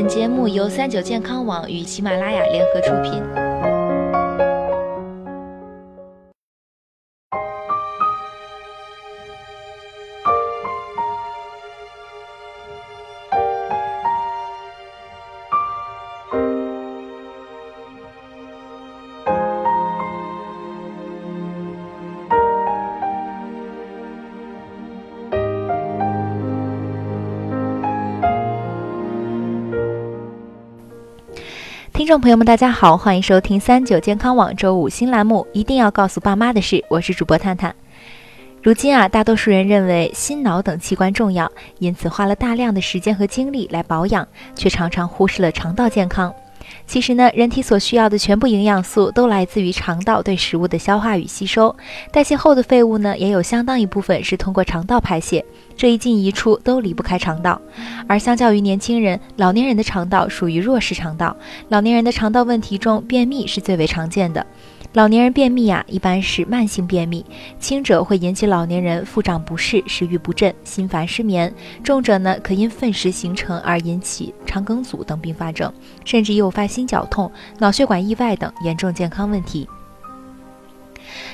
本节目由三九健康网与喜马拉雅联合出品。众朋友们，大家好，欢迎收听三九健康网周五新栏目，一定要告诉爸妈的事，我是主播探探。如今啊，大多数人认为心脑等器官重要，因此花了大量的时间和精力来保养，却常常忽视了肠道健康。其实呢，人体所需要的全部营养素都来自于肠道对食物的消化与吸收，代谢后的废物呢，也有相当一部分是通过肠道排泄，这一进一出都离不开肠道。而相较于年轻人，老年人的肠道属于弱势肠道，老年人的肠道问题中，便秘是最为常见的。老年人便秘啊，一般是慢性便秘，轻者会引起老年人腹胀不适、食欲不振、心烦失眠；重者呢，可因粪石形成而引起肠梗阻等并发症，甚至诱发心绞痛、脑血管意外等严重健康问题。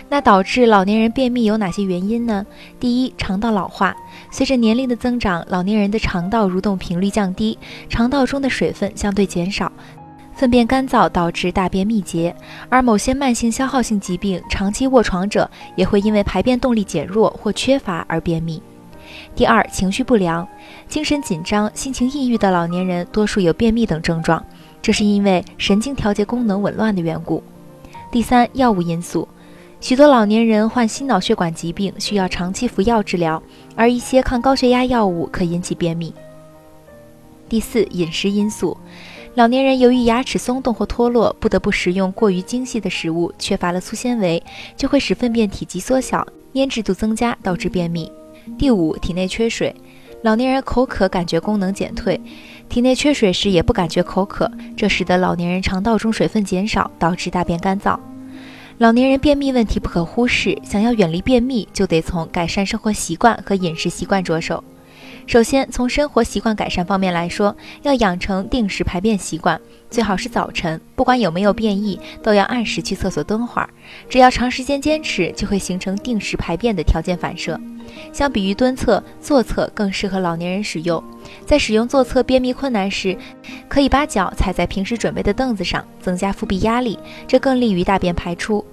那导致老年人便秘有哪些原因呢？第一，肠道老化，随着年龄的增长，老年人的肠道蠕动频率降低，肠道中的水分相对减少。粪便干燥导致大便秘结，而某些慢性消耗性疾病、长期卧床者也会因为排便动力减弱或缺乏而便秘。第二，情绪不良，精神紧张、心情抑郁的老年人多数有便秘等症状，这是因为神经调节功能紊乱的缘故。第三，药物因素，许多老年人患心脑血管疾病需要长期服药治疗，而一些抗高血压药物可引起便秘。第四，饮食因素。老年人由于牙齿松动或脱落，不得不食用过于精细的食物，缺乏了粗纤维，就会使粪便体积缩小，粘滞度增加，导致便秘。第五，体内缺水，老年人口渴感觉功能减退，体内缺水时也不感觉口渴，这使得老年人肠道中水分减少，导致大便干燥。老年人便秘问题不可忽视，想要远离便秘，就得从改善生活习惯和饮食习惯着手。首先，从生活习惯改善方面来说，要养成定时排便习惯，最好是早晨。不管有没有便意，都要按时去厕所蹲会儿。只要长时间坚持，就会形成定时排便的条件反射。相比于蹲厕，坐厕更适合老年人使用。在使用坐厕便秘困难时，可以把脚踩在平时准备的凳子上，增加腹壁压力，这更利于大便排出。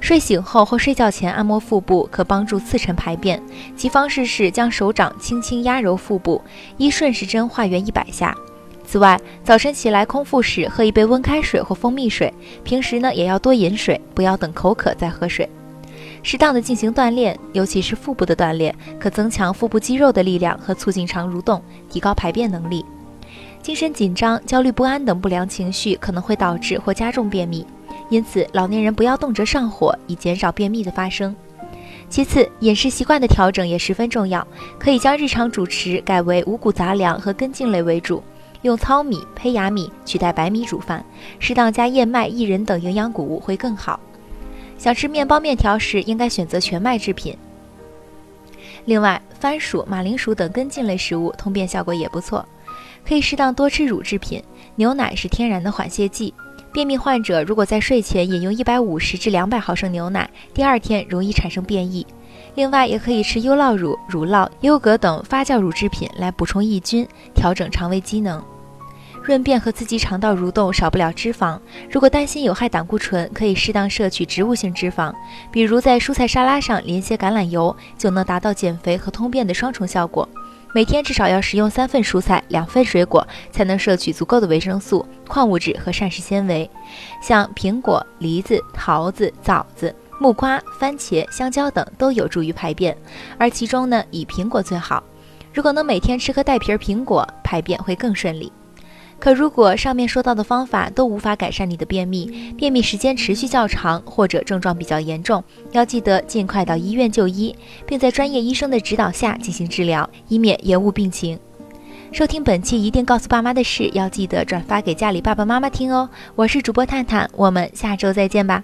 睡醒后或睡觉前按摩腹部，可帮助次晨排便。其方式是将手掌轻轻压揉腹部，依顺时针画圆一百下。此外，早晨起来空腹时喝一杯温开水或蜂蜜水。平时呢，也要多饮水，不要等口渴再喝水。适当的进行锻炼，尤其是腹部的锻炼，可增强腹部肌肉的力量和促进肠蠕动，提高排便能力。精神紧张、焦虑不安等不良情绪可能会导致或加重便秘。因此，老年人不要动辄上火，以减少便秘的发生。其次，饮食习惯的调整也十分重要，可以将日常主食改为五谷杂粮和根茎类为主，用糙米、胚芽米取代白米煮饭，适当加燕麦、薏仁等营养谷物会更好。想吃面包、面条时，应该选择全麦制品。另外，番薯、马铃薯等根茎类食物通便效果也不错，可以适当多吃乳制品，牛奶是天然的缓泻剂。便秘患者如果在睡前饮用一百五十至两百毫升牛奶，第二天容易产生便意。另外，也可以吃优酪乳、乳酪、优格等发酵乳制品来补充益菌，调整肠胃机能。润便和刺激肠道蠕动少不了脂肪。如果担心有害胆固醇，可以适当摄取植物性脂肪，比如在蔬菜沙拉上淋些橄榄油，就能达到减肥和通便的双重效果。每天至少要食用三份蔬菜、两份水果，才能摄取足够的维生素、矿物质和膳食纤维。像苹果、梨子、桃子、枣子、木瓜、番茄、香蕉等都有助于排便，而其中呢，以苹果最好。如果能每天吃颗带皮儿苹果，排便会更顺利。可如果上面说到的方法都无法改善你的便秘，便秘时间持续较长，或者症状比较严重，要记得尽快到医院就医，并在专业医生的指导下进行治疗，以免延误病情。收听本期一定告诉爸妈的事，要记得转发给家里爸爸妈妈听哦。我是主播探探，我们下周再见吧。